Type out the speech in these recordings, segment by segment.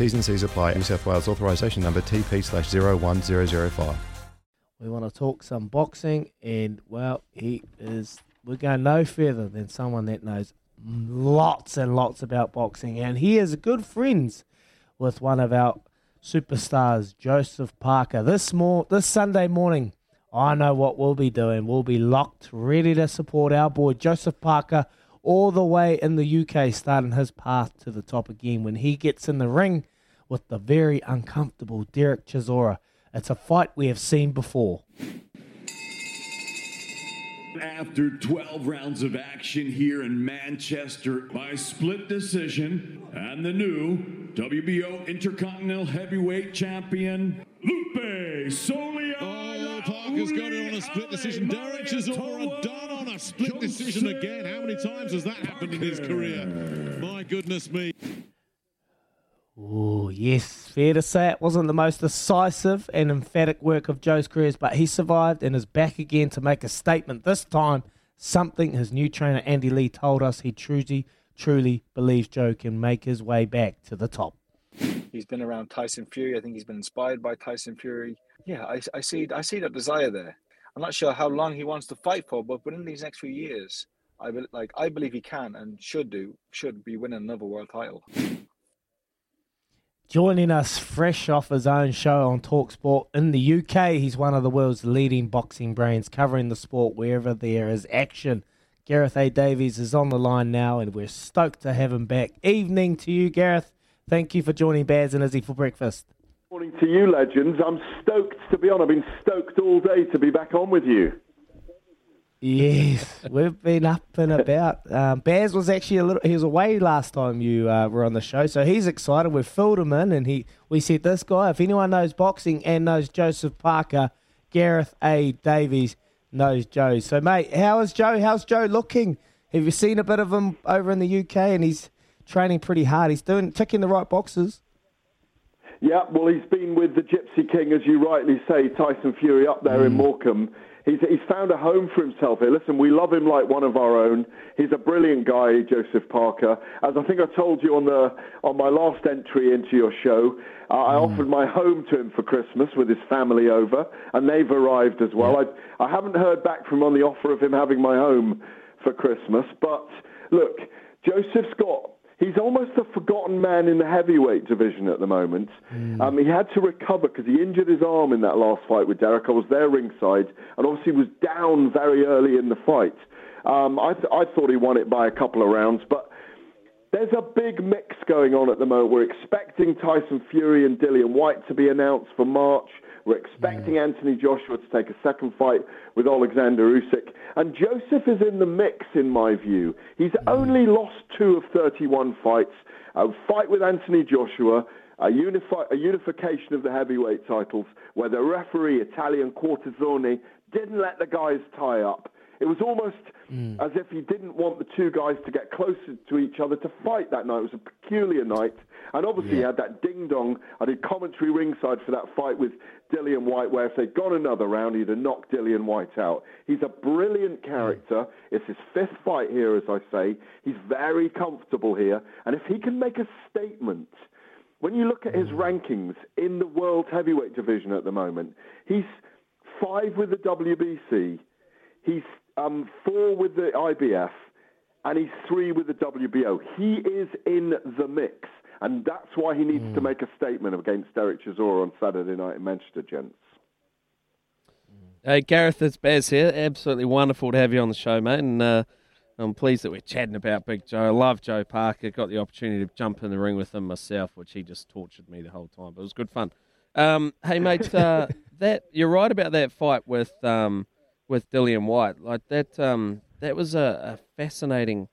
T's and C's apply. New South Wales authorisation number TP slash 01005. We want to talk some boxing, and well, he is. We're going no further than someone that knows lots and lots about boxing, and he is good friends with one of our superstars, Joseph Parker. This more this Sunday morning, I know what we'll be doing. We'll be locked, ready to support our boy Joseph Parker all the way in the UK, starting his path to the top again when he gets in the ring with the very uncomfortable Derek Chisora. It's a fight we have seen before. After 12 rounds of action here in Manchester by split decision, and the new WBO Intercontinental Heavyweight Champion, Lupe Solia. Oh, Parker's got it on a split decision. Derek Chisora done on a split decision again. How many times has that happened in his career? My goodness me. Oh, yes, fair to say it wasn't the most decisive and emphatic work of Joe's careers, but he survived and is back again to make a statement. This time, something his new trainer Andy Lee told us he truly, truly believes Joe can make his way back to the top. He's been around Tyson Fury. I think he's been inspired by Tyson Fury. Yeah, I, I see. I see that desire there. I'm not sure how long he wants to fight for, but within these next few years, I be, like. I believe he can and should do. Should be winning another world title. Joining us fresh off his own show on Talksport in the UK, he's one of the world's leading boxing brains, covering the sport wherever there is action. Gareth A. Davies is on the line now, and we're stoked to have him back. Evening to you, Gareth. Thank you for joining Baz and Izzy for breakfast. Morning to you, legends. I'm stoked to be on. I've been stoked all day to be back on with you. Yes, we've been up and about. Um, Baz was actually a little. He was away last time you uh, were on the show, so he's excited. We've filled him in, and he. We said this guy. If anyone knows boxing and knows Joseph Parker, Gareth A. Davies knows Joe. So, mate, how is Joe? How's Joe looking? Have you seen a bit of him over in the UK? And he's training pretty hard. He's doing ticking the right boxes. Yeah, well, he's been with the Gypsy King, as you rightly say, Tyson Fury up there in Morecambe. He's, he's found a home for himself here. Listen, we love him like one of our own. He's a brilliant guy, Joseph Parker. As I think I told you on the on my last entry into your show, uh, I offered my home to him for Christmas with his family over, and they've arrived as well. I, I haven't heard back from him on the offer of him having my home for Christmas, but look, Joseph's got he's almost a forgotten man in the heavyweight division at the moment. Um, he had to recover because he injured his arm in that last fight with Derek. I was there ringside, and obviously was down very early in the fight. Um, I, th- I thought he won it by a couple of rounds, but there's a big mix going on at the moment. We're expecting Tyson Fury and Dillian Whyte to be announced for March. We're expecting Anthony Joshua to take a second fight with Alexander Usyk. And Joseph is in the mix, in my view. He's mm. only lost two of 31 fights. A fight with Anthony Joshua, a, unifi- a unification of the heavyweight titles, where the referee, Italian Quartarone, didn't let the guys tie up. It was almost mm. as if he didn't want the two guys to get closer to each other to fight that night. It was a peculiar night. And obviously, he had that ding dong. I did commentary ringside for that fight with Dillian Whyte, where if they'd gone another round, he'd have knocked Dillian Whyte out. He's a brilliant mm. character. It's his fifth fight here, as I say. He's very comfortable here. And if he can make a statement, when you look at his mm. rankings in the world heavyweight division at the moment, he's five with the WBC, he's um, four with the IBF, and he's three with the WBO. He is in the mix, and that's why he needs to make a statement against Derek Chisora on Saturday night in Manchester, gents. Hey, Gareth, it's Baz here. Absolutely wonderful to have you on the show, mate. And uh, I'm pleased that we're chatting about Big Joe. I love Joe Parker. Got the opportunity to jump in the ring with him myself, which he just tortured me the whole time. But it was good fun. Um, hey, mate, uh, that you're right about that fight with um, with Dillian Whyte. Like that, um, that was a, a fascinating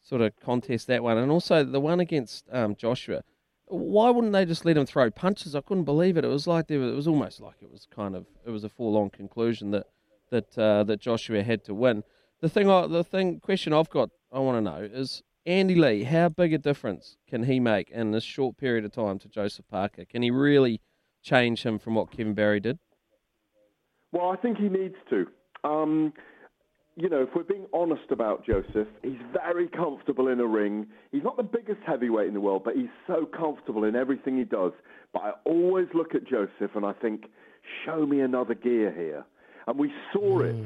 sort of contest that one, and also the one against um, Joshua. Why wouldn't they just let him throw punches? I couldn't believe it. It was like there it was almost like it was kind of it was a full-on conclusion that that uh, that Joshua had to win. The thing, I, the thing, question I've got, I want to know is Andy Lee. How big a difference can he make in this short period of time to Joseph Parker? Can he really change him from what Kevin Barry did? Well, I think he needs to. Um, you know, if we're being honest about Joseph, he's very comfortable in a ring. He's not the biggest heavyweight in the world, but he's so comfortable in everything he does. But I always look at Joseph and I think, show me another gear here. And we saw it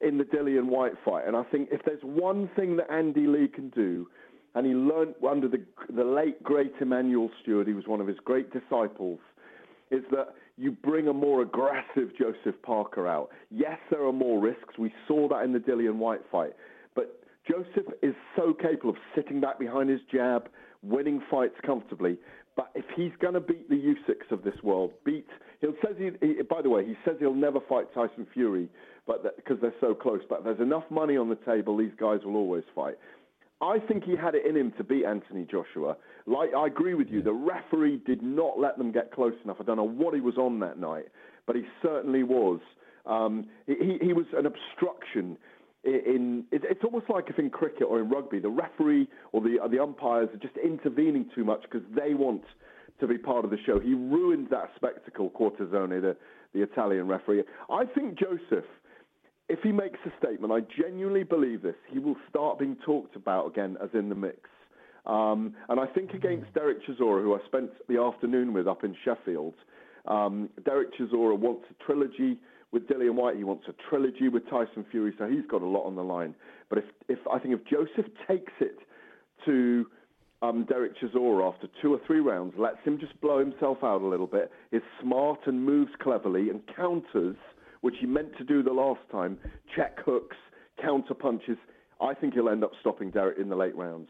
in the Dillian Whyte fight. And I think if there's one thing that Andy Lee can do, and he learned under the, the late, great Emanuel Steward, he was one of his great disciples, is that you bring a more aggressive Joseph Parker out. Yes, there are more risks. We saw that in the Dillian Whyte fight. But Joseph is so capable of sitting back behind his jab, winning fights comfortably. But if he's going to beat the Usyks of this world, beat he says he, he. By the way, he says he'll never fight Tyson Fury, but because they're so close. But there's enough money on the table; these guys will always fight. I think he had it in him to beat Anthony Joshua. Like I agree with you, the referee did not let them get close enough. I don't know what he was on that night, but he certainly was. Um, he, he was an obstruction. In, in it's almost like if in cricket or in rugby, the referee or the the umpires are just intervening too much because they want to be part of the show. He ruined that spectacle, Quartarone, the the Italian referee. I think Joseph if he makes a statement, I genuinely believe this, he will start being talked about again as in the mix. Um, and I think against Derek Chisora, who I spent the afternoon with up in Sheffield, um, Derek Chisora wants a trilogy with Dillian Whyte. He wants a trilogy with Tyson Fury, so he's got a lot on the line. But if, if I think if Joseph takes it to um, Derek Chisora after two or three rounds, lets him just blow himself out a little bit, is smart and moves cleverly and counters – which he meant to do the last time, check hooks, counter punches. I think he'll end up stopping Derek in the late rounds.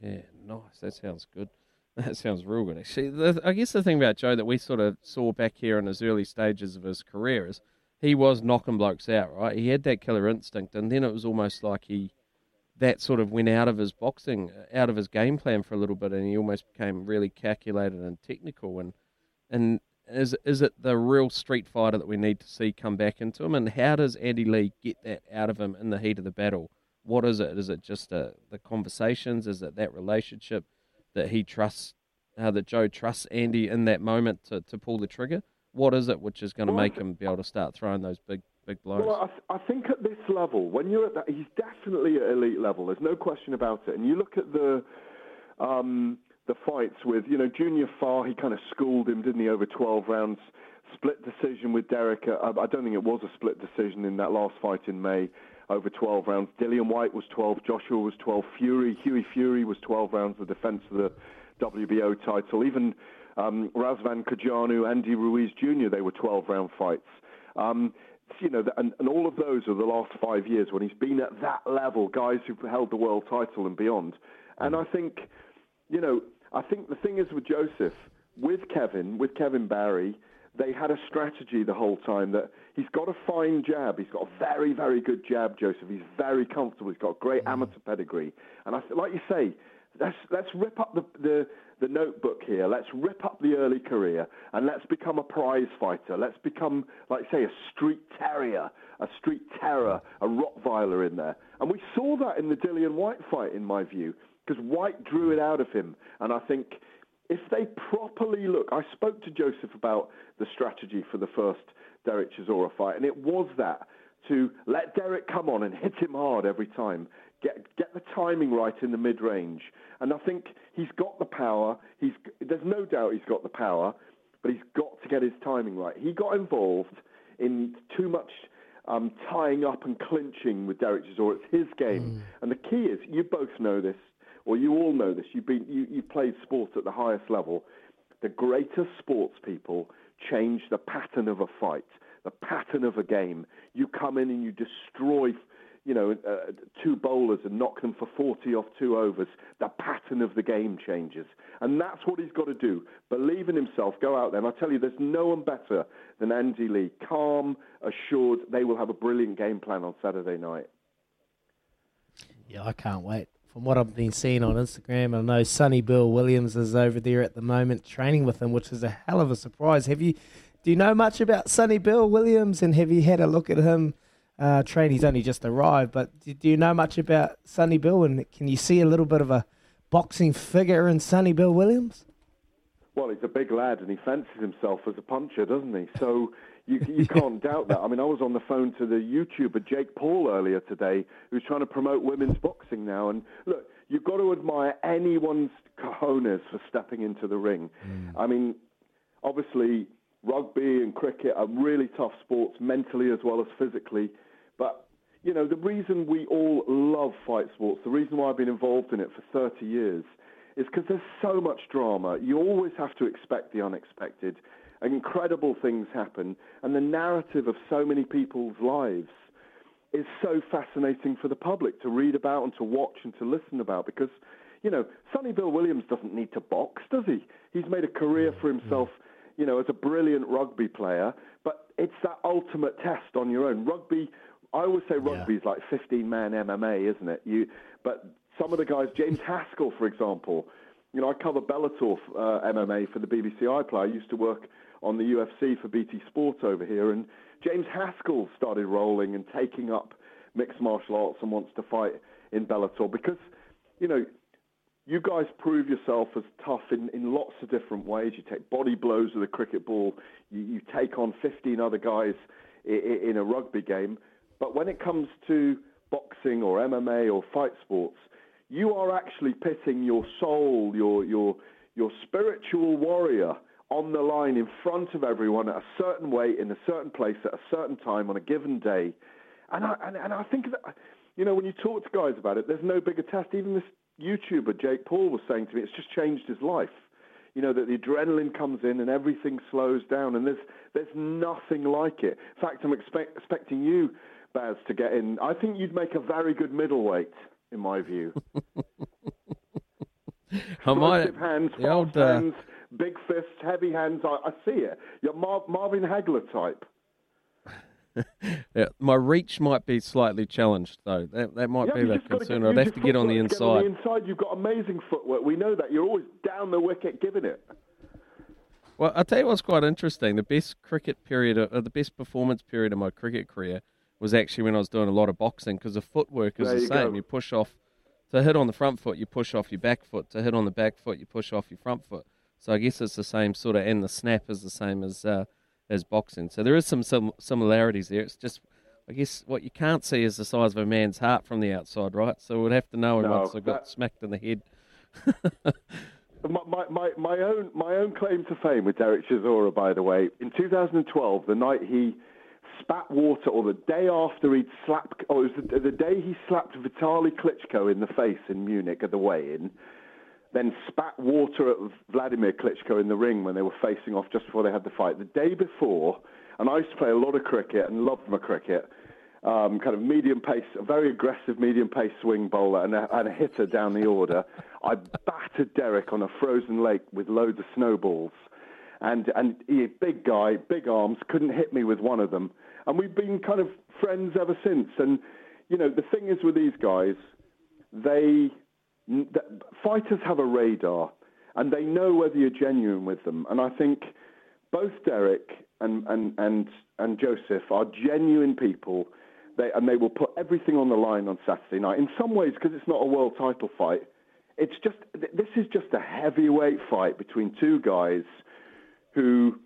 Yeah, nice. That sounds good. That sounds real good. Actually, the, I guess the thing about Joe that we sort of saw back here in his early stages of his career is he was knocking blokes out, right? He had that killer instinct, and then it was almost like he that sort of went out of his boxing, uh, out of his game plan for a little bit, and he almost became really calculated and technical. And and is is it the real street fighter that we need to see come back into him? And how does Andy Lee get that out of him in the heat of the battle? What is it? Is it just uh, the conversations? Is it that relationship that he trusts, uh, that Joe trusts Andy in that moment to, to pull the trigger? What is it which is going to make him be able to start throwing those big big blows? Well, I, th- I think at this level, when you're at that, he's definitely at elite level. There's no question about it. And you look at the um, the fights with, you know, Junior Fa. He kind of schooled him, didn't he, over 12 rounds. Split decision with Derek. Uh, I don't think it was a split decision in that last fight in May. Over 12 rounds. Dillian Whyte was 12. Joshua was 12. Fury, Hughie Fury was 12 rounds. The defense of the WBO title. Even um, Razvan Cojanu, Andy Ruiz Jr. They were 12 round fights. Um, you know, and, and all of those are the last five years when he's been at that level, guys who've held the world title and beyond. And I think, you know, I think the thing is with Joseph, with Kevin, with Kevin Barry, they had a strategy the whole time that he's got a fine jab. He's got a very, very good jab, Joseph. He's very comfortable. He's got great mm. amateur pedigree. And I, like you say, let's let's rip up the, the the notebook here. Let's rip up the early career and let's become a prize fighter. Let's become, like, say, a street terrier, a street terror, a Rottweiler in there. And we saw that in the Dillian Whyte fight, in my view, because Whyte drew it out of him. And I think if they properly look, I spoke to Joseph about the strategy for the first Derek Chisora fight, and it was that to let Derek come on and hit him hard every time, get get the timing right in the mid range. And I think he's got the power. He's there's no doubt he's got the power, but he's got to get his timing right. He got involved in too much um, tying up and clinching with Derek Chisora. It's his game, and the key is you both know this, or you all know this. You've been you you played sport at the highest level. The greatest sports people change the pattern of a fight, the pattern of a game. You come in and you destroy you know, uh, two bowlers and knock them for 40 off two overs, the pattern of the game changes. And that's what he's got to do. Believe in himself, go out there. And I tell you, there's no one better than Andy Lee. Calm, assured, they will have a brilliant game plan on Saturday night. Yeah, I can't wait. From what I've been seeing on Instagram, I know Sonny Bill Williams is over there at the moment training with him, which is a hell of a surprise. Have you, do you know much about Sonny Bill Williams, and have you had a look at him uh, train? He's only just arrived, but do, do you know much about Sonny Bill, and can you see a little bit of a boxing figure in Sonny Bill Williams? Well, he's a big lad and he fancies himself as a puncher, doesn't he? So you, you can't doubt that. I mean, I was on the phone to the YouTuber Jake Paul earlier today, who's trying to promote women's boxing now. And look, you've got to admire anyone's cojones for stepping into the ring. Mm. I mean, obviously, rugby and cricket are really tough sports mentally as well as physically. But, you know, the reason we all love fight sports, the reason why I've been involved in it for 30 years, is because there's so much drama. You always have to expect the unexpected. Incredible things happen. And the narrative of so many people's lives is so fascinating for the public to read about and to watch and to listen about because, you know, Sonny Bill Williams doesn't need to box, does he? He's made a career for himself, you know, as a brilliant rugby player, but it's that ultimate test on your own. Rugby, I always say rugby is like 15 man MMA, isn't it? You, but some of the guys, James Haskell, for example, you know, I cover Bellator uh, MMA for the BBC iPlayer. I used to work on the UFC for BT Sport over here, and James Haskell started rolling and taking up mixed martial arts and wants to fight in Bellator because, you know, you guys prove yourself as tough in, in lots of different ways. You take body blows with a cricket ball. You, you take on 15 other guys in, in a rugby game. But when it comes to boxing or MMA or fight sports, you are actually pitting your soul, your your your spiritual warrior on the line in front of everyone at a certain weight in a certain place at a certain time on a given day. And I and, and I think that you know when you talk to guys about it, there's no bigger test. Even this YouTuber Jake Paul was saying to me, it's just changed his life. You know that the adrenaline comes in and everything slows down, and there's there's nothing like it. In fact, I'm expect, expecting you, Baz, to get in. I think you'd make a very good middleweight, in my view. I might, hands, the old, uh, hands, big fists, heavy hands. I, I see it. You're Mar- Marvin Hagler type. yeah, my reach might be slightly challenged, though. That that might Yeah, be the concern. get- I'd have to get on the Get on inside. the inside, you've got amazing footwork. We know that. You're always down the wicket giving it. Well, I'll tell you what's quite interesting. The best cricket period, uh, the best performance period of my cricket career was actually when I was doing a lot of boxing because the footwork is There the you same. go. You push off to hit on the front foot, you push off your back foot. To hit on the back foot, you push off your front foot. So I guess it's the same sort of, and the snap is the same as uh, as boxing. So there is some, some similarities there. It's just, I guess, what you can't see is the size of a man's heart from the outside, right? So we'd have to know him No, once I got smacked in the head. My, my, my, own my own claim to fame with Derek Chisora, by the way, in 2012, the night he spat water, or the day after he'd slapped, or it was the, the day he slapped Vitaly Klitschko in the face in Munich at the weigh-in, then spat water at Vladimir Klitschko in the ring when they were facing off just before they had the fight. The day before, and I used to play a lot of cricket and loved my cricket. Um, kind of medium pace, a very aggressive medium pace swing bowler and a, and a hitter down the order. I battered Derek on a frozen lake with loads of snowballs, and and he big guy, big arms, couldn't hit me with one of them, and we've been kind of friends ever since. And you know the thing is with these guys, they fighters have a radar, and they know whether you're genuine with them. And I think both Derek and and and, and Joseph are genuine people. They, and they will put everything on the line on Saturday night. In some ways, because it's not a world title fight, it's just this is just a heavyweight fight between two guys who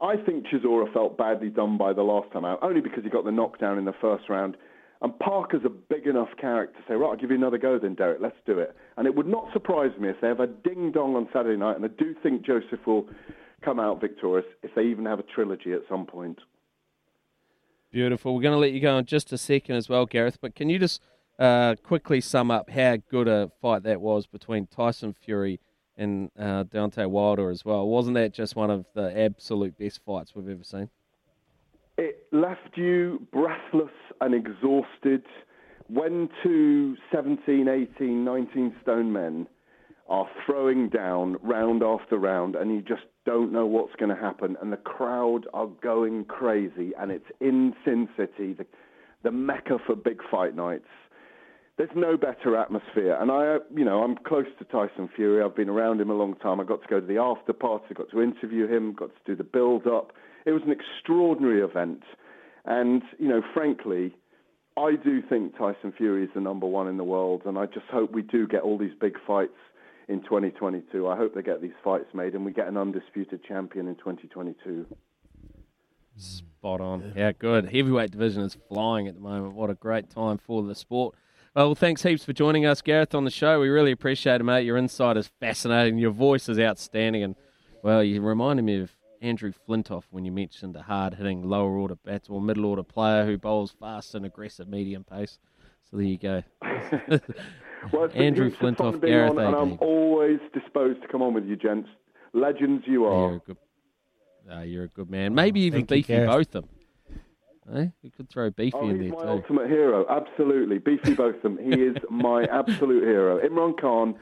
I think Chisora felt badly done by the last time out, only because he got the knockdown in the first round. And Parker's a big enough character to say, right, I'll give you another go then, Derek, let's do it. And it would not surprise me if they have a ding dong on Saturday night, and I do think Joseph will come out victorious if they even have a trilogy at some point. Beautiful. We're going to let you go in just a second as well, Gareth, but can you just uh, quickly sum up how good a fight that was between Tyson Fury and uh, Deontay Wilder as well? Wasn't that just one of the absolute best fights we've ever seen? It left you breathless and exhausted when two 17, 18, 19 stone men are throwing down round after round and you just don't know what's going to happen and the crowd are going crazy and it's in Sin City, the, the mecca for big fight nights. There's no better atmosphere, and I, you know, I'm close to Tyson Fury. I've been around him a long time. I got to go to the after party, got to interview him, got to do the build up. It was an extraordinary event, and you know, frankly, I do think Tyson Fury is the number one in the world, and I just hope we do get all these big fights in 2022. I hope they get these fights made, and we get an undisputed champion in 2022. Spot on. Yeah, good. Heavyweight division is flying at the moment. What a great time for the sport. Uh, well, thanks heaps for joining us, Gareth, on the show. We really appreciate it, mate. Your insight is fascinating. Your voice is outstanding. And, well, you reminded me of Andrew Flintoff when you mentioned a hard hitting lower order bat or middle order player who bowls fast and aggressive medium pace. So there you go. well, Andrew Flintoff, Gareth on, And I'm always disposed to come on with you, gents. Legends you are. You're a good, uh, you're a good man. Maybe even Thank you, Beefy Gareth. Botham. Eh? We could throw Beefy Oh, in he's there my too. ultimate hero, absolutely. Beefy Botham, he is my absolute hero. Imran Khan,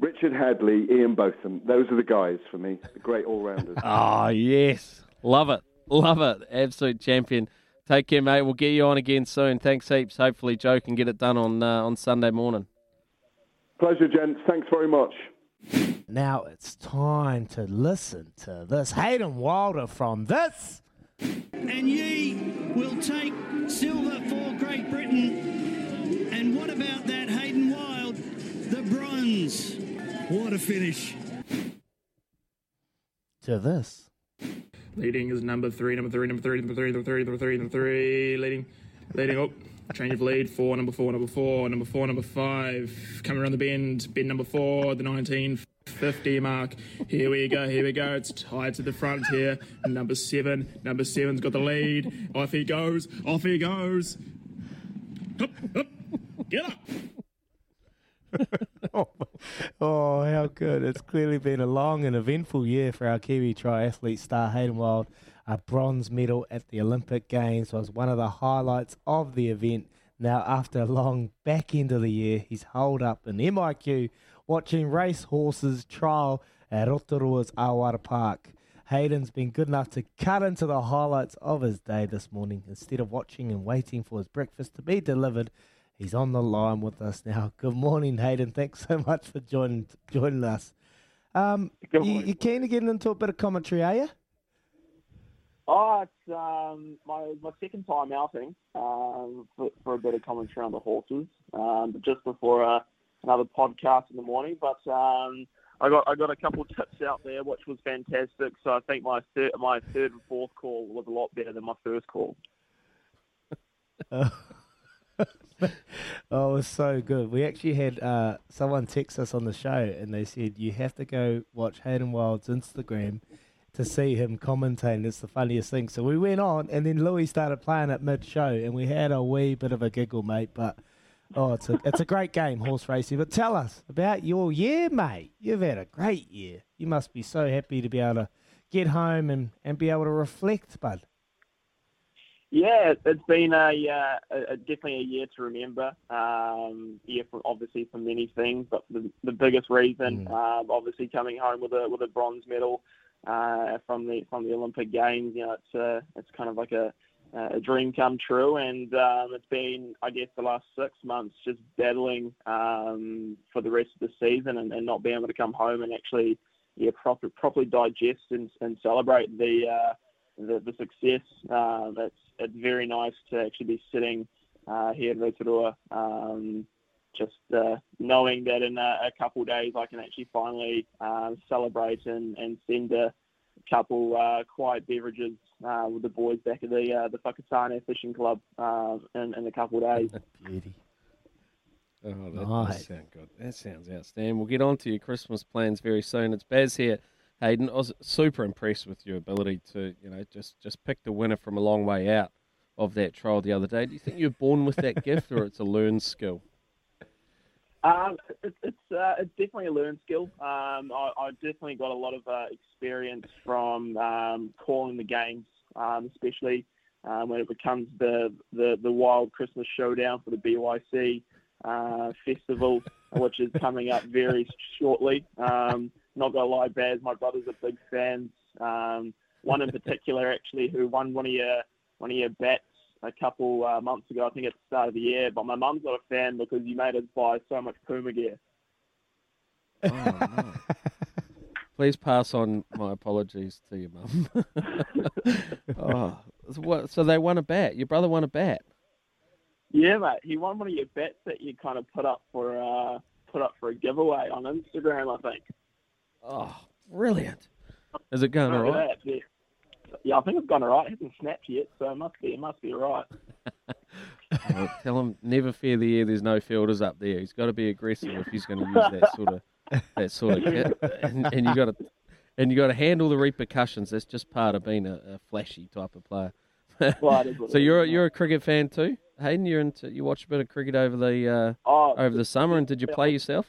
Richard Hadlee, Ian Botham, those are the guys for me, the great all-rounders. Oh, yes. Love it. Love it. Absolute champion. Take care, mate. We'll get you on again soon. Thanks heaps. Hopefully, Joe can get it done on uh, on Sunday morning. Pleasure, gents. Thanks very much. Now it's time to listen to this Hayden Wilder from this. And ye will take silver for Great Britain. And what about that Hayden Wilde? The bronze. What a finish. To this. Leading is number three, number three, number three, number three, number three, number three, number three. Leading, leading up. Change of lead. Four, number four, number four, number four, number five. Coming around the bend. Bend number four, the 1950 mark. Here we go, here we go. It's tied to the front here. Number seven. Number seven's got the lead. Off he goes. Off he goes. Up, up. Get up. Oh, oh, how good. It's clearly been a long and eventful year for our Kiwi triathlete star Hayden Wilde. A bronze medal at the Olympic Games was one of the highlights of the event. Now, after a long back end of the year, he's holed up in MIQ watching race horses trial at Rotorua's Arawa Park. Hayden's been good enough to cut into the highlights of his day this morning. Instead of watching and waiting for his breakfast to be delivered, He's on the line with us now. Good morning, Hayden. Thanks so much for joining joining us. Um, you, you keen to get into a bit of commentary, are you? Oh, it's um, my my second time outing um, for, for a bit of commentary on the horses. Um, but just before uh, another podcast in the morning, but um, I got I got a couple of tips out there, which was fantastic. So I think my third my third and fourth call was a lot better than my first call. Oh, it was so good. We actually had uh, someone text us on the show and they said, You have to go watch Hayden Wilde's Instagram to see him commentating. It's the funniest thing. So we went on and then Louis started playing at mid show and we had a wee bit of a giggle, mate. But oh, it's a, it's a great game, horse racing. But tell us about your year, mate. You've had a great year. You must be so happy to be able to get home and, and be able to reflect, bud. Yeah, it's been a, uh, a, a definitely a year to remember. Um, yeah, for, obviously for many things, but the, the biggest reason, um, obviously coming home with a with a bronze medal uh, from the from the Olympic Games. You know, it's uh, it's kind of like a a dream come true, and um, it's been, I guess, the last six months just battling um, for the rest of the season and, and not being able to come home and actually, yeah, proper, properly digest and, and celebrate the, uh, the the success. Uh, it's it's very nice to actually be sitting uh, here in Rotorua, um, just uh, knowing that in a, a couple days I can actually finally uh, celebrate and, and send a couple uh, quiet beverages uh, with the boys back at the uh, the Whakatane Fishing Club uh, in, in a couple of days. Beauty. Oh, that Nice. does sound good. That sounds outstanding. We'll get on to your Christmas plans very soon. It's Baz here. Hayden, I was super impressed with your ability to, you know, just, just pick the winner from a long way out of that trial the other day. Do you think you're born with that gift or it's a learned skill? Um, it, it's uh, it's definitely a learned skill. Um, I, I definitely got a lot of uh, experience from um, calling the games, um, especially um, when it becomes the, the, the wild Christmas showdown for the BYC uh, festival, which is coming up very shortly. Um, not gonna lie, Baz, my brothers a big fan. Um, one in particular, actually, who won one of your one of your bets a couple uh, months ago, I think at the start of the year. But my mum's not a fan because you made us buy so much Puma gear. Please pass on my apologies to your mum. oh, so what- so they won a bet. Your brother won a bet. Yeah, mate. He won one of your bets that you kind of put up for uh, put up for a giveaway on Instagram, I think. Oh, brilliant! Is it going all right? that? Yeah. yeah, I think it's gone all right. It hasn't snapped yet, so it must be it must be all right. Well, tell him never fear the air. There's no fielders up there. He's got to be aggressive if he's going to use that sort of that sort of kit. And, and you got to and you got to handle the repercussions. That's just part of being a, a flashy type of player. Well, it is what so you're a, you're a cricket fan too, Hayden. You're into you watch a bit of cricket over the uh, Oh, over the summer, and did you play yourself?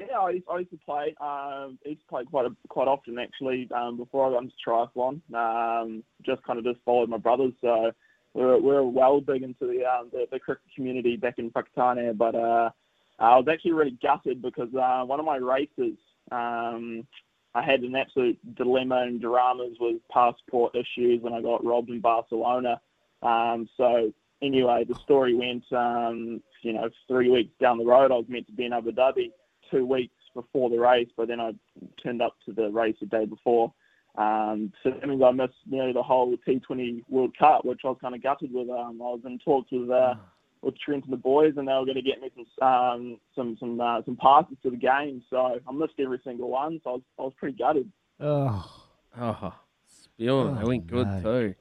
Yeah, I used, I used to play. Um, I used to play quite a, quite often actually. Um, before I got into triathlon, um, just kind of just followed my brothers. So we're we're well big into the um, the, the cricket community back in Whakatane. But uh, I was actually really gutted because uh, one of my races, um, I had an absolute dilemma and dramas with passport issues, and I got robbed in Barcelona. Um, so anyway, the story went, um, you know, three weeks down the road, I was meant to be in Abu Dhabi two weeks before the race, but then I turned up to the race the day before. Um, so that means I missed nearly the whole T20 World Cup, which I was kind of gutted with. Um, I was in talks with uh, with Trent and the boys, and they were going to get me some um, some some uh, some passes to the game. So I missed every single one. So I was I was pretty gutted. Oh, Oh, spewing. They Oh, went good no. too.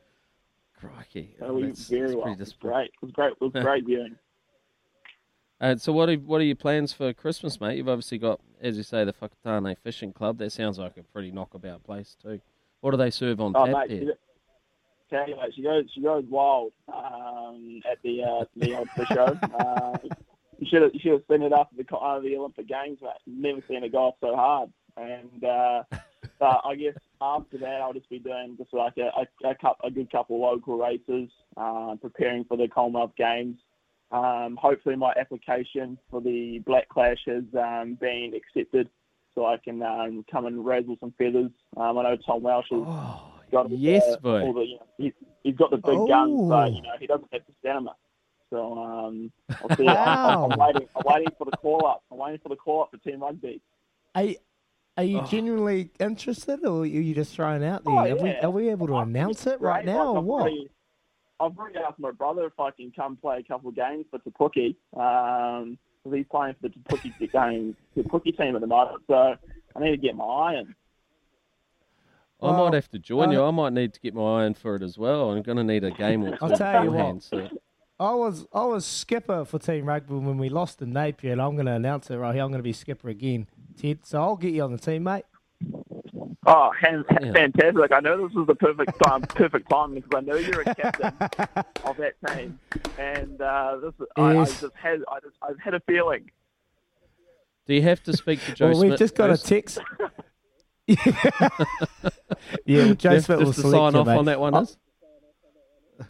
Crikey. So we That's- very that's well. It was great. It was great. It was great viewing. Uh, so what are what are your plans for Christmas, mate? You've obviously got, as you say, the Whakatane Fishing Club. That sounds like a pretty knockabout place too. What do they serve on Oh, tap mate, there? She, you what, she goes she goes wild um, at the uh, the fish show. Uh, you should have you should have seen it after the uh, the Olympic Games, mate. Never seen a golf so hard. And uh, but I guess after that, I'll just be doing just like a a, a, cou- a good couple local races, uh, preparing for the Commonwealth Games. Um, hopefully, my application for the Black Clash has um, been accepted, so I can um, come and razzle some feathers. Um, I know Tom Walsh has got all yes, the, boy. all the, you know, he, he's got the big guns, so Oh. you know he doesn't have the stamina. So um, I'll see. I'm, I'm waiting. I'm waiting for the call up. I'm waiting for the call up for Team Rugby. are, are you Oh. genuinely interested, or are you just throwing out there? Oh, Are, we, are we able to announce it right Right, now, like, or I've what? already- I've already asked my brother if I can come play a couple of games for Te Puke. Um, 'cause he's playing for the Te Puke game, Te Puke team at the moment. So I need to get my iron. I might have to join you. uh, I might need to get my eye in for it as well. I'm going to need a game or two I'll tell you beforehand. what. So. I was I was skipper for Team Rugby when we lost in Napier, and I'm going to announce it right here. I'm going to be skipper again, Ted. So I'll get you on the team, mate. Oh, han- fantastic! I know this was the perfect time, perfect time because I know you're a captain of that team, and uh, this I, I just had I just I've had a feeling. Do you have to speak to Joe well, we've Smith just got a text. yeah, well, Joe Just- Smith will just to sign you, off mate. on that one, is?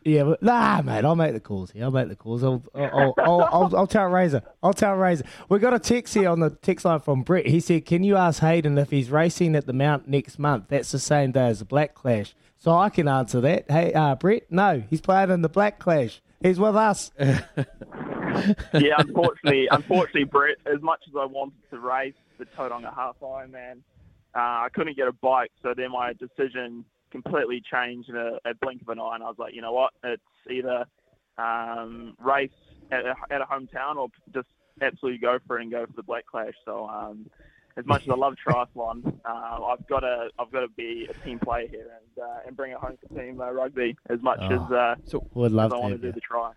Yeah, but nah, mate. I'll make the calls here. I'll make the calls. I'll, I'll, I'll, I'll, I'll, I'll tell Razor. I'll tell Razor. We got a text here on the text line from Brett. He said, "Can you ask Hayden if he's racing at the Mount next month? That's the same day as the Black Clash." So I can answer that. Hey, uh, Brett, no, he's playing in the Black Clash. He's with us. yeah, unfortunately, unfortunately, Brett. As much as I wanted to race the Tauranga Half Ironman, uh, I couldn't get a bike. So then my decision completely changed in a, a blink of an eye, and I was like, you know what? It's either um, race at a, at a hometown or just absolutely go for it and go for the Black Clash. So um, as much as I love triathlon, uh, I've got to I've got to be a team player here and uh, and bring it home for team uh, rugby as much Oh, as uh, so would love as I to want to do the try.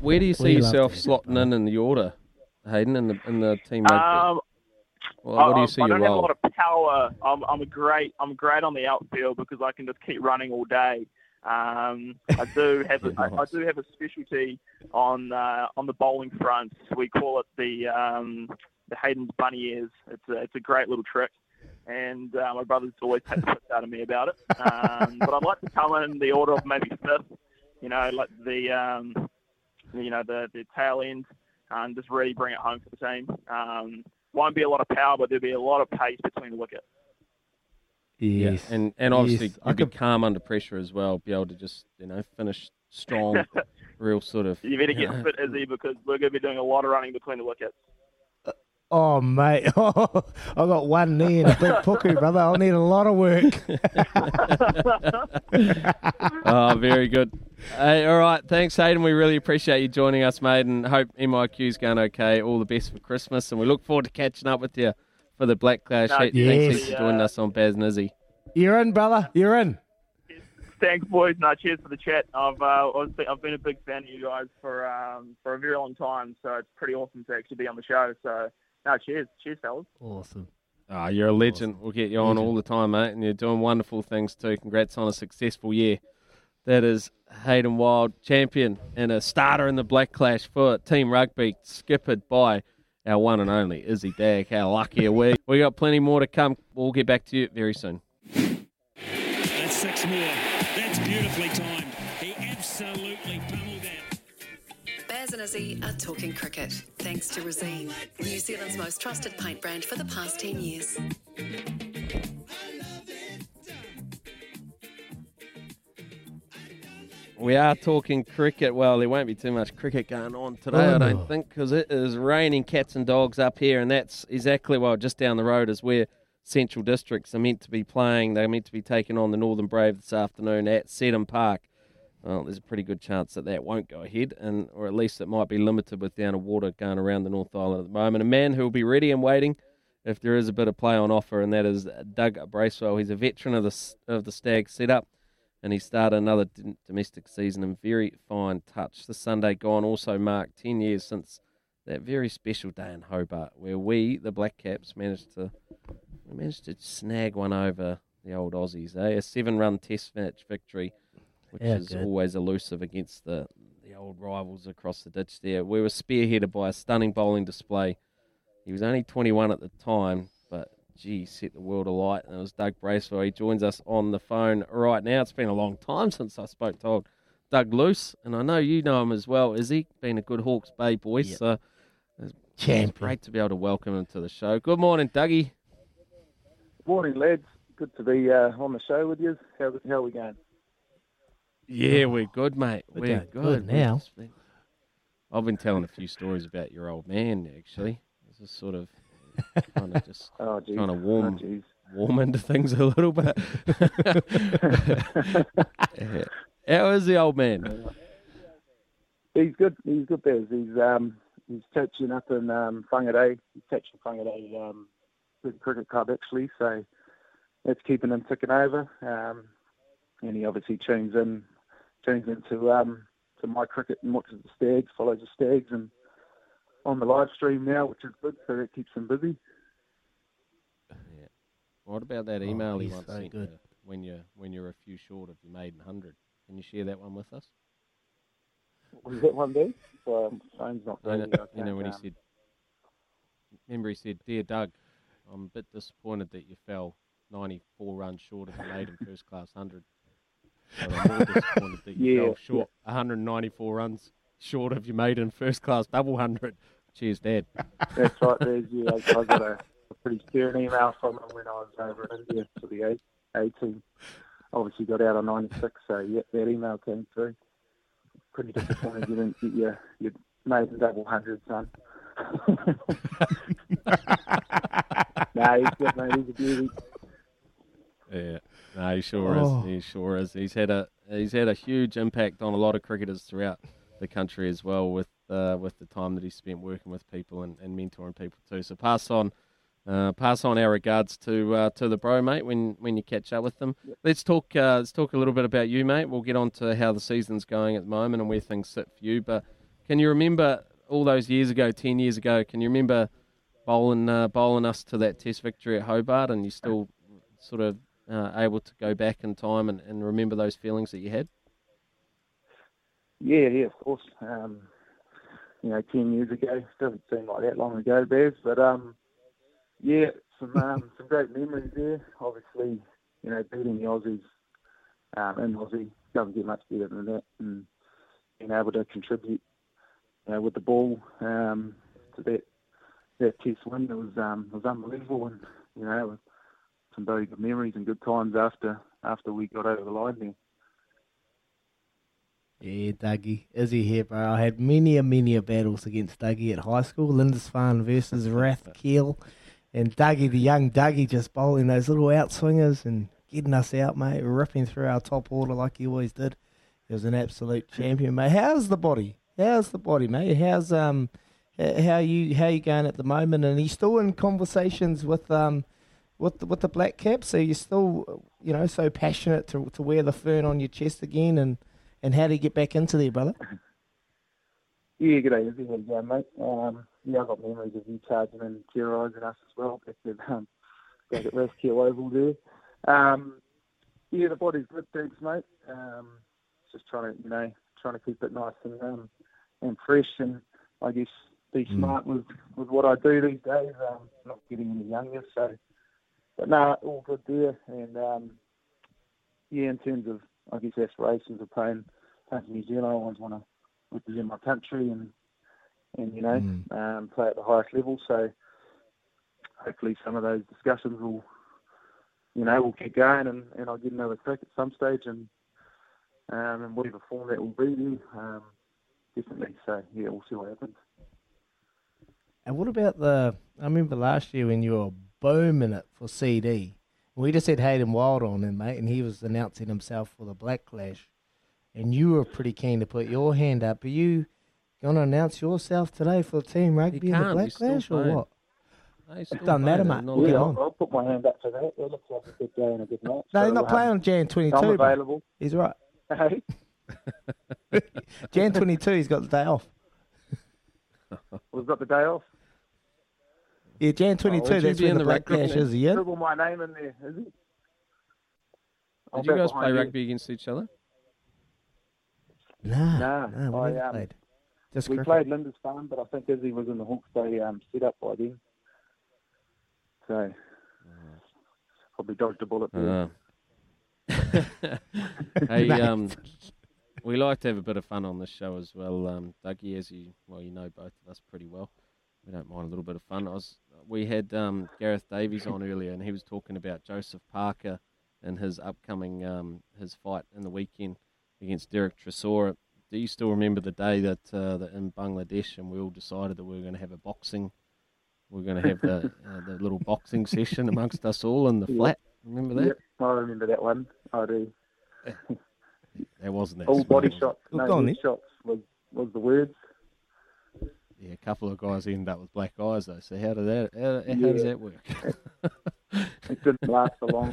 Where do you see yourself slotting in in the order, Hayden, in the in the team rugby? Um, well, what do I- you see I don't have a lot of power. I'm, I'm a great. I'm great on the outfield because I can just keep running all day. Um, I do have. a, I, I do have a specialty on uh, on the bowling front. We call it the um, the Hayden's bunny ears. It's a, it's a great little trick. And uh, my brothers always take the out of me about it. Um, but I'd like to come in the order of maybe fifth. You know, like the um, you know the the tail end, and just really bring it home for the team. Won't be a lot of power, but there'll be a lot of pace between the wickets. Yes. Yeah, and and obviously Yes. I you'd be could- calm under pressure as well. Be able to just you know finish strong, real sort of. You better get know, fit, Izzy, because we're going to be doing a lot of running between the wickets. Oh, mate. Oh, I got one knee and a big puku, brother. I'll need a lot of work. oh, very good. Hey, all right. Thanks, Hayden. We really appreciate you joining us, mate, and hope MIQ's going okay. All the best for Christmas, and we look forward to catching up with you for the Black Clash. No, yes. Thanks for joining us on Baz and Izzy. You're in, brother. You're in. Thanks, boys. No, cheers for the chat. I've uh, I've been- I've been a big fan of you guys for um, for a very long time, so it's pretty awesome to actually be on the show. So, no, cheers, cheers, fellas. Awesome. Oh, you're a legend. We'll get you on all the time, mate, and you're doing wonderful things too. Congrats on a successful year. That is Hayden Wilde, champion and a starter in the Black Clash for Team Rugby, skippered by our one and only Izzy Dagg. How lucky are we? We got plenty more to come. We'll get back to you very soon. That's six more. That's beautifully timed. Baz and Izzy are talking cricket, thanks to Resene, New Zealand's most trusted paint brand for the past 10 years. We are talking cricket. Well, there won't be too much cricket going on today, Oh, I don't oh. think, because it is raining cats and dogs up here, and that's exactly well just down the road is where Central Districts are meant to be playing. They're meant to be taking on the Northern Brave this afternoon at Seddon Park. Well, there's a pretty good chance that that won't go ahead, and or at least it might be limited with the amount of water going around the North Island at the moment. A man who will be ready and waiting if there is a bit of play on offer, and that is Doug Bracewell. He's a veteran of the of the Stag setup and he started another domestic season in very fine touch. This Sunday gone also marked 10 years since that very special day in Hobart where we, the Black Caps, managed to managed to snag one over the old Aussies. Eh? A seven-run Test match victory, which Yeah, is good. always elusive against the the old rivals across the ditch. There, we were spearheaded by a stunning bowling display. He was only 21 at the time, but gee, set the world alight. And it was Doug Bracewell. He joins us on the phone right now. It's been a long time since I spoke to old Doug Luce, and I know you know him as well. Is he been a good Hawke's Bay boy? Yep. So it's Champion. great to be able to welcome him to the show. Good morning, Dougie. Morning, lads. Good to be uh, on the show with you. How, how are we going? Yeah, we're good, mate. We're We're, going good. good We've now. just been- I've been telling a few stories about your old man, actually. This is sort of kind of just Oh, geez. trying to warm Oh, geez. warm into things a little bit. Yeah. How is the old man? He's good. He's good, Bez. He's um, he's coaching up in um, Whangarei. He's coaching Whangarei um, good cricket club actually. So that's keeping him ticking over. Um, and he obviously tunes in, tunes into um, to my cricket and watches the Stags, follows the Stags, and on the live stream now, which is good. So that keeps him busy. Yeah. What about that Oh, email he once so sent good. you when you when you're a few short of your maiden hundred? Can you share that one with us? What was that one day? Um, phone's not You know. I you know can't, when he um, said, remember he said, "Dear Doug, I'm a bit disappointed that you fell 94 runs short of the maiden first class hundred." But I'm more disappointed that you Yeah, fell short 194 runs short of your maiden first class double hundred. Cheers, Dad. That's right, there's yeah. I I got a, a pretty stern email from him when I was over in India for the A, A team. Obviously got out on 96, so yeah, that email came through. Pretty disappointed you didn't get your, your maiden double hundred, son. no, he's good, mate. He's a beauty. Yeah, no, he sure Oh. is. He sure is. He's had a he's had a huge impact on a lot of cricketers throughout the country as well, with uh, with the time that he spent working with people and, and mentoring people too. So pass on. Uh, pass on our regards to uh, to the bro, mate. When when you catch up with them, let's talk. Uh, let's talk a little bit about you, mate. We'll get on to how the season's going at the moment and where things sit for you. But can you remember all those years ago, ten years ago? Can you remember bowling uh, bowling us to that Test victory at Hobart, and you still sort of uh, able to go back in time and, and remember those feelings that you had? Yeah, yeah, of course. Um, you know, ten years ago, doesn't seem like that long ago, Bears, but um, yeah, some um, some great memories there. Obviously, you know, beating the Aussies um, in Aussie doesn't get much better than that, and being able to contribute, you know, with the ball um, to that that test win, it was um, it was unbelievable, and you know, with some very good memories and good times after after we got over the line there. Yeah, Dougie. Izzy here, bro. I had many a many a battles against Dougie at high school. Lindisfarne versus Rathkeale. And Dougie, the young Dougie, just bowling those little outswingers and getting us out, mate. Ripping through our top order like he always did. He was an absolute champion, mate. How's the body? How's the body, mate? How's um how you how you going at the moment? And he's still in conversations with um with the, with the black caps. So you're still you know so passionate to to wear the fern on your chest again and and how do you get back into there, brother? Yeah, good day. It going, mate? Um, yeah, I've got memories of you charging and terrorising us as well back at, um, back at Rescue Oval there. Um, yeah, the body's good, thanks, mate. Um, just trying to, you know, trying to keep it nice and um, and fresh, and I guess be smart with with what I do these days. Um, not getting any younger, so but no, all good there. And um, yeah, in terms of I guess aspirations of playing playing for New Zealand, I always want to represent my country and and you know um, play at the highest level. So hopefully some of those discussions will you know will keep going and, and I'll get another crack at some stage and um, and whatever form that will be then, um, definitely. So yeah, we'll see what happens. And what about the? I remember last year when you were booming it for CD. We just had Hayden Wilde on him, mate, and he was announcing himself for the Black Clash, and you were pretty keen to put your hand up. Are you going to announce yourself today for the Team Rugby in the can't, Black he's still Clash or what? No, he's It still doesn't matter, mate. not yeah. I'll, I'll put my hand up for that. It looks like a good day and a good match. No, So, he's not um, playing on Jan 22. I'm bro. available. He's right. Hey, Jan 22, he's got the day off. we've got the day off. Yeah, Jan 22, would you that's when the the Black rugby Clash team? is, yeah? Scribble my name in there, is it? I'll Did you guys play you. rugby against each other? Nah, Nah, nah, we I, um, played. Just we cricket. played Lindisfarne, but I think Izzy was in the Hawke's Bay um, set up by then. So probably dodged a bullet there. Uh, hey, um, we like to have a bit of fun on this show as well, um, Dougie. As you well, you know both of us pretty well. We don't mind a little bit of fun. I was, we had um, Gareth Davies on earlier, and he was talking about Joseph Parker and his upcoming um, his fight in the weekend against Derek Chisora. Do you still remember the day that, uh, that in Bangladesh, and we all decided that we were going to have a boxing, we are going to have the uh, the little boxing session amongst us all in the Yeah. flat. Remember that? Yep, I remember that one. I do. That wasn't that All smart, body shots, Well, no go on head then. shots was was the words. Yeah, a couple of guys end up with black eyes though. So how did that? How, how does that work? It didn't last for long.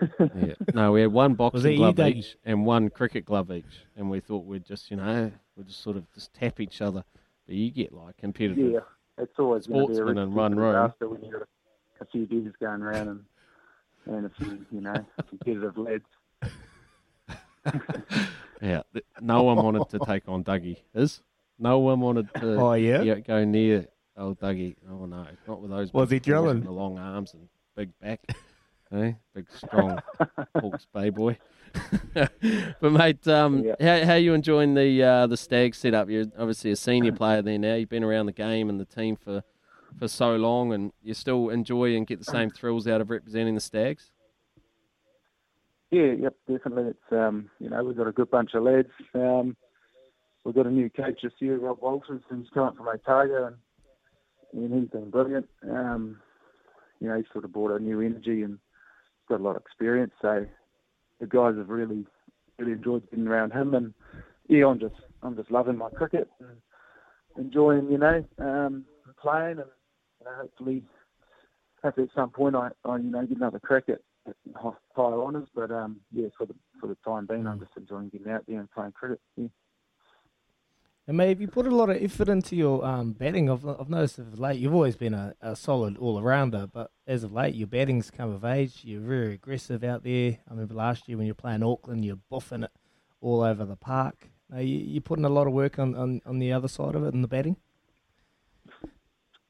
yeah. No, we had one boxing glove Dougie? each and one cricket glove each, and we thought we'd just, you know, we'd just sort of just tap each other. But you get like competitive. Yeah, it's always going to be a Sportsmen in one room. disaster when you got a, a few dudes going around and and a few, you know, competitive lads. Yeah, no one wanted to take on Dougie. Is no one wanted to? Oh, yeah? go near old Dougie. Oh no, not with those. Was he drilling? The long arms and big back. eh? Big strong Hawke's Bay boy. but mate, um, how how you enjoying the uh, the stag setup? You're obviously a senior player there now. You've been around the game and the team for, for so long, and you still enjoy and get the same thrills out of representing the Stags. Yeah, yep, definitely. It's um, you know, we've got a good bunch of lads. Um, we've got a new coach this year, Rob Walters, who's come up from Otago, and, and he's been brilliant. Um, you know, he's sort of brought a new energy and got a lot of experience. So the guys have really, really enjoyed being around him, and yeah, I'm just, I'm just loving my cricket and enjoying, you know, um, playing, and you know, hopefully, hopefully at some point I, I, you know, get another cricket at higher honours. But um, yeah, for the for the time being, I'm just enjoying getting out there and playing cricket. Yeah. And mate, you put a lot of effort into your um, batting. I've, I've noticed of late you've always been a, a solid all rounder, but as of late your batting's come of age. You're very aggressive out there. I remember last year when you were playing Auckland, you're buffing it all over the park. Now you, you're putting a lot of work on, on, on the other side of it in the batting.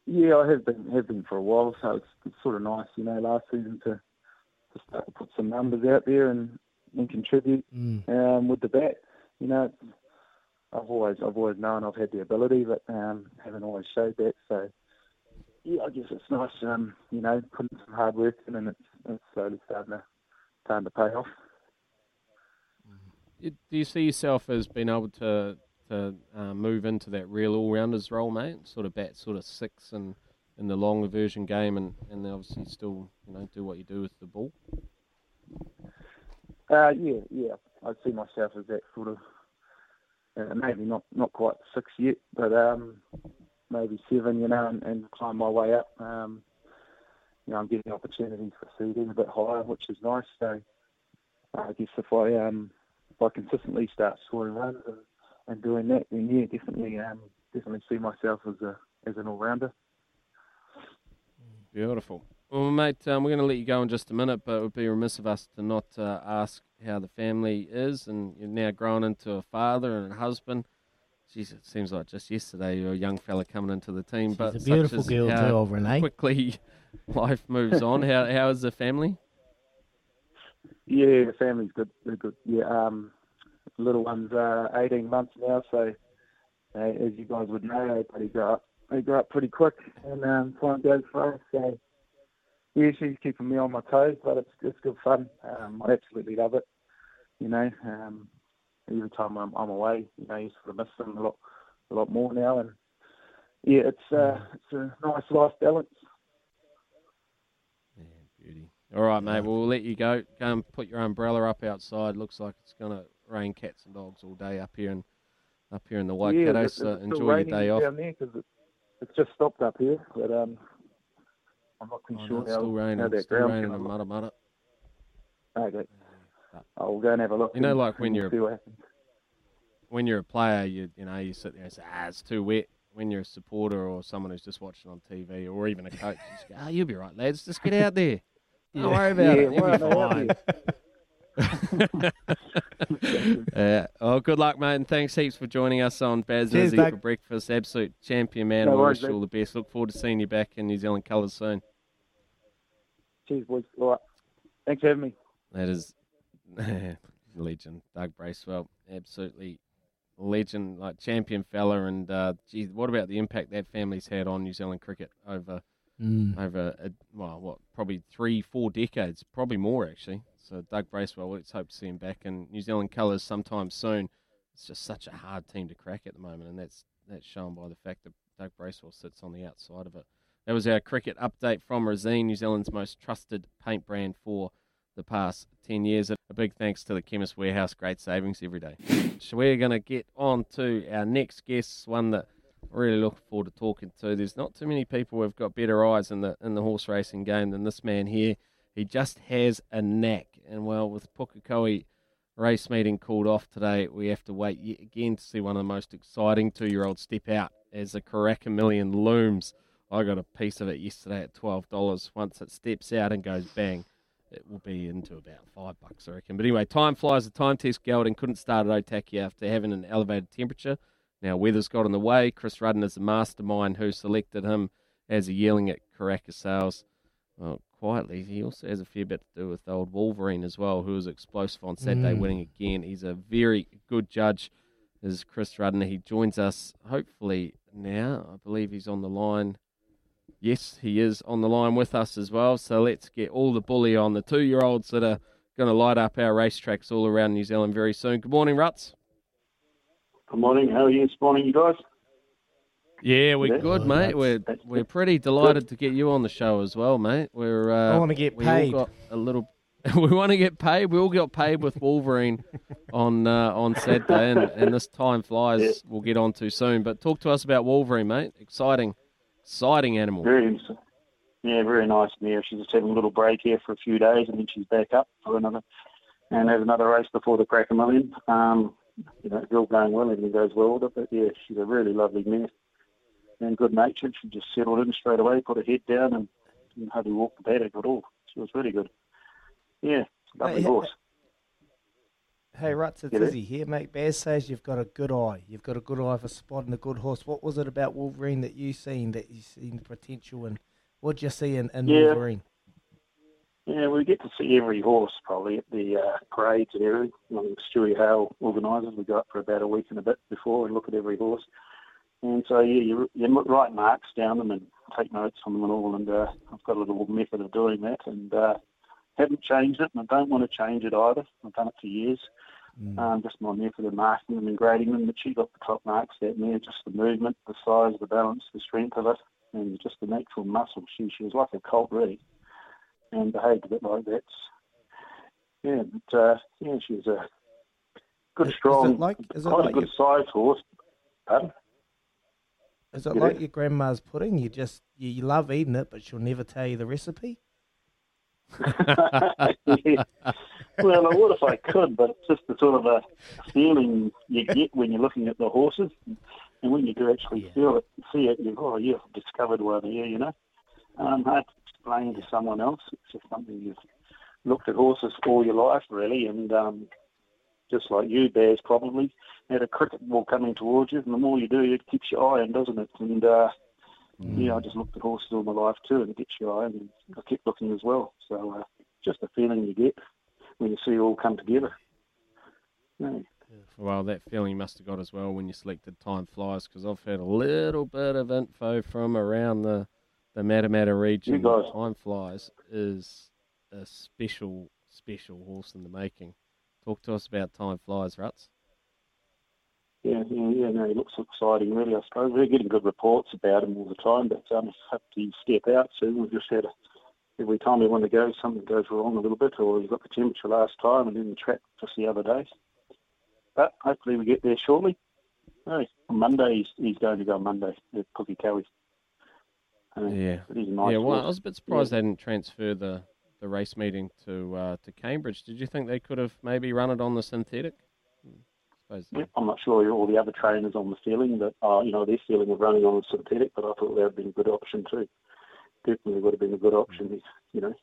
Yeah, I have been have been for a while, so it's, it's sort of nice, you know, last season to to start to put some numbers out there and, and contribute Mm. um, with the bat. You know, it's, I've always I've always known I've had the ability, but um, haven't always showed that. So yeah, I guess it's nice, um, you know, putting some hard work in, and it's, it's slowly starting to starting to pay off. Do you see yourself as being able to to uh, move into that real all rounders role, mate? Sort of bat sort of six and in the longer version game, and and obviously still you know do what you do with the ball. Uh, yeah, yeah, I see myself as that sort of uh, maybe not not quite six yet, but um, maybe seven, you know, and, and climb my way up. Um, you know, I'm getting opportunities for seeding a bit higher, which is nice. So I guess if I um, if I consistently start scoring runs and, and doing that, then yeah, definitely um, definitely see myself as a as an all rounder. Beautiful. Well, mate, um, we're going to let you go in just a minute, but it would be remiss of us to not uh, ask how the family is, and you're now grown into a father and a husband. Jeez, it seems like just yesterday you were a young fella coming into the team, but it's a beautiful is girl how too, old Renee. Quickly, life moves on. How how is the family? Yeah, the family's good. They're good. Yeah, um, little one's uh, 18 months now, so uh, as you guys would know, they pretty grow up. They grow up pretty quick, and um, time goes fast. So yeah, she's keeping me on my toes, but it's it's good fun. Um, I absolutely love it. You know, um, every time I'm, I'm away, you know, you sort of miss them a lot, a lot more now, and yeah, it's uh, it's a nice life balance. Yeah, beauty. All right, mate. Well, we'll let you go. Go and put your umbrella up outside. Looks like it's going to rain cats and dogs all day up here in up here in the yeah, Waikato. it's, so enjoy your day off. down there 'cause it, it's just stopped up here, but um, I'm not too Oh, no, sure it's how, still raining. how It's that still raining gonna in look. Mudda Mudda. Okay. I'll go and have a look. You know, like when you're see what when you're a player, you you know you sit there and say, ah, it's too wet. When you're a supporter or someone who's just watching on TV or even a coach, you just go, ah, you'll be right, lads. Just get out there. Don't Yeah. worry about Yeah, it. You'll why be fine. yeah. Oh, good luck, mate, and thanks heaps for joining us on Baz Cheers, for breakfast. Absolute champion, man. No and we wish you all the best. Look forward to seeing you back in New Zealand colours soon. Cheers, boys. All right. Thanks for having me. That is legend, Doug Bracewell. Absolutely legend, like champion fella. And uh, gee, what about the impact that family's had on New Zealand cricket over Mm. over a, well, what probably three, four decades, probably more actually. So Doug Bracewell, let's hope to see him back in New Zealand colours sometime soon. It's just such a hard team to crack at the moment, and that's that's shown by the fact that Doug Bracewell sits on the outside of it. That was our cricket update from Resene, New Zealand's most trusted paint brand for the past 10 years. A big thanks to the Chemist Warehouse. Great savings every day. So we're going to get on to our next guest, one that I really looking forward to talking to. There's not too many people who've got better eyes in the in the horse racing game than this man here. He just has a knack. And well, with Pukekohe race meeting called off today, we have to wait yet again to see one of the most exciting two-year-olds step out as the Karaka Million looms. I got a piece of it yesterday at twelve dollars. Once it steps out and goes bang, it will be into about five bucks, I reckon. But anyway, time flies. The time test gelding couldn't start at Otaki after having an elevated temperature. Now weather's got in the way. Chris Rutten is the mastermind who selected him as a yearling at Karaka Sales. well, quietly, he also has a fair bit to do with the old Wolverine as well, who was explosive on Saturday, Mm. winning again. He's a very good judge. Is Chris Rutten? He joins us hopefully now. I believe he's on the line. Yes, he is on the line with us as well. So let's get all the bully on the two-year-olds that are going to light up our racetracks all around New Zealand very soon. Good morning, Ruts. Good morning. How are you this morning, you guys? Yeah, we're Yeah. good, mate. We're we're pretty delighted to get you on the show as well, mate. We're uh, I wanna get we paid. got a little. we want to get paid. We all got paid with Wolverine on uh, on Saturday, and, and this time flies. We'll get on to soon. But talk to us about Wolverine, mate. Exciting, exciting animal. Very, ins- yeah, very nice mare. She's just having a little break here for a few days, and then she's back up for another, and has another race before the Karaka Million. Um, you know, it's all going well, everything goes well with it. But yeah, she's a really lovely mare and good natured. She just settled in straight away, put her head down, and, and hardly walk the paddock at all. She was really good. Yeah, lovely Hey, horse. Hey, Ruts, it's. Izzy here, mate. Baz says you've got a good eye. You've got a good eye for spotting a good horse. What was it about Wolverine that you seen that you seen the potential and What'd you see in, in Yeah. Wolverine? Yeah, we get to see every horse probably at the uh, parades and everything. Um, Stewie Hale organises. We go up for about a week and a bit before and look at every horse. And so yeah, you you write marks down them and take notes on them and all. And uh, I've got a little method of doing that, and uh, haven't changed it, and I don't want to change it either. I've done it for years. Um, just my method of marking them and grading them. But she got the top marks out there, just the movement, the size, the balance, the strength of it, and just the natural muscle. She she was like a colt really and behaved a bit like that. Yeah, but uh, yeah, she was a good, Is- is strong, it like- is quite like a good your- sized horse. Pardon? Is it You like your grandma's pudding? You just you, you love eating it, but she'll never tell you the recipe. Yeah. Well, I would if I could, but it's just the sort of a feeling you get when you're looking at the horses, and when you do actually feel it, see it, you go, oh, you've discovered one here, you know. Um, hard to explain to someone else. It's just something you've looked at horses all your life, really, and um, just like you, Bears, probably had a cricket ball coming towards you, and the more you do, it keeps your eye in, doesn't it? And uh, yeah, I just looked at horses all my life too, and it gets your eye, and I kept looking as well. So uh, just a feeling you get when you see it all come together. Yeah. Well, that feeling you must have got as well when you selected Time Flies, because I've heard a little bit of info from around the the Matamata region. Time Flies is a special, special horse in the making. Talk to us about Time Flies, Ruts. Yeah, yeah, yeah. No, he looks exciting, really. I suppose we're getting good reports about him all the time, but um, have to step out soon. We've just had a, every time we want to go, something goes wrong a little bit, or he got the temperature last time and then the track just the other day. But hopefully we get there shortly. On Monday he's, he's going to go on Monday at Pukekohe. Uh, Yeah, he's nice yeah. Well, horse. I was a bit surprised Yeah. they didn't transfer the, the race meeting to uh, to Cambridge. Did you think they could have maybe run it on the synthetic? Suppose Yeah, I'm not sure all the other trainers on the feeling that, uh, you know, their feeling of running on a synthetic, but I thought that would have been a good option too. Definitely would have been a good option. You know,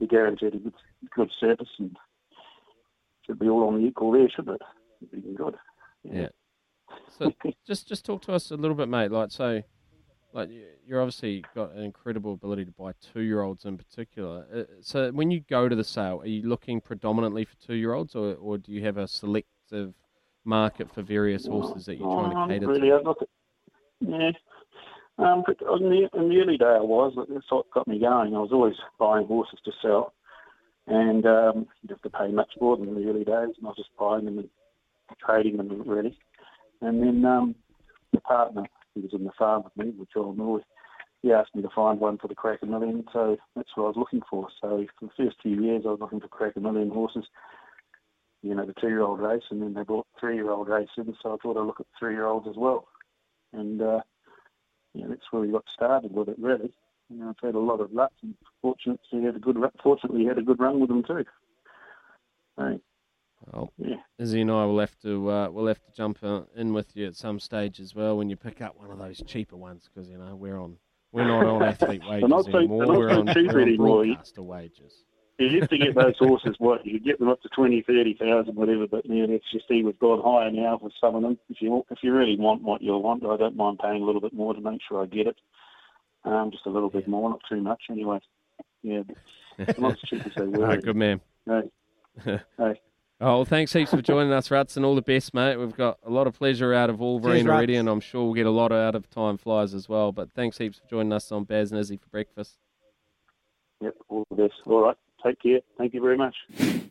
you guaranteed a good, good service and should be all on the equal there, shouldn't it? It'd be good. Yeah. So just just talk to us a little bit, mate. Like so, like you- you're obviously got an incredible ability to buy two year olds in particular. Uh, So when you go to the sale, are you looking predominantly for two year olds, or or do you have a selective market for various horses that you're trying Um, to cater really, to? I look at, yeah. Um, but in the, in the early day, I was. That's what got me going. I was always buying horses to sell, and um, you'd have to pay much more than in the early days. And I was just buying them and trading them, really. And then um, the partner, who was in the farm with me, Joel Norwood, he asked me to find one for the Karaka Million, so that's what I was looking for. So for the first few years, I was looking for Karaka Million horses you know, the two-year-old race, and then they brought three-year-old race in, so I thought I'd look at three-year-olds as well. And, uh, yeah, that's where we got started with it, really. You know, I've had a lot of luck, and fortunately had a good, fortunately had a good run with them too. So, Well, yeah. Izzy and I will have to uh, we'll have to jump uh, in with you at some stage as well when you pick up one of those cheaper ones because you know we're on we're not on athlete wages not so- anymore. not we're so on, we're on anymore. wages. You used to get those horses, what, you could get them up to 20, 30,000, whatever, but now let's just see we've gone higher now with some of them. If you if you really want what you want, I don't mind paying a little bit more to make sure I get it. Um, just a little bit more, not too much anyway. yeah, but not as cheap as they were. Good man. Hey, hey. Oh, well, thanks heaps for joining us, Ruts, and all the best, mate. We've got a lot of pleasure out of Wolverine Cheers, Ruts. already, and I'm sure we'll get a lot out of Time Flies as well. But thanks heaps for joining us on Baz and Izzy for breakfast. Yep, all the best. All right, take care. Thank you very much.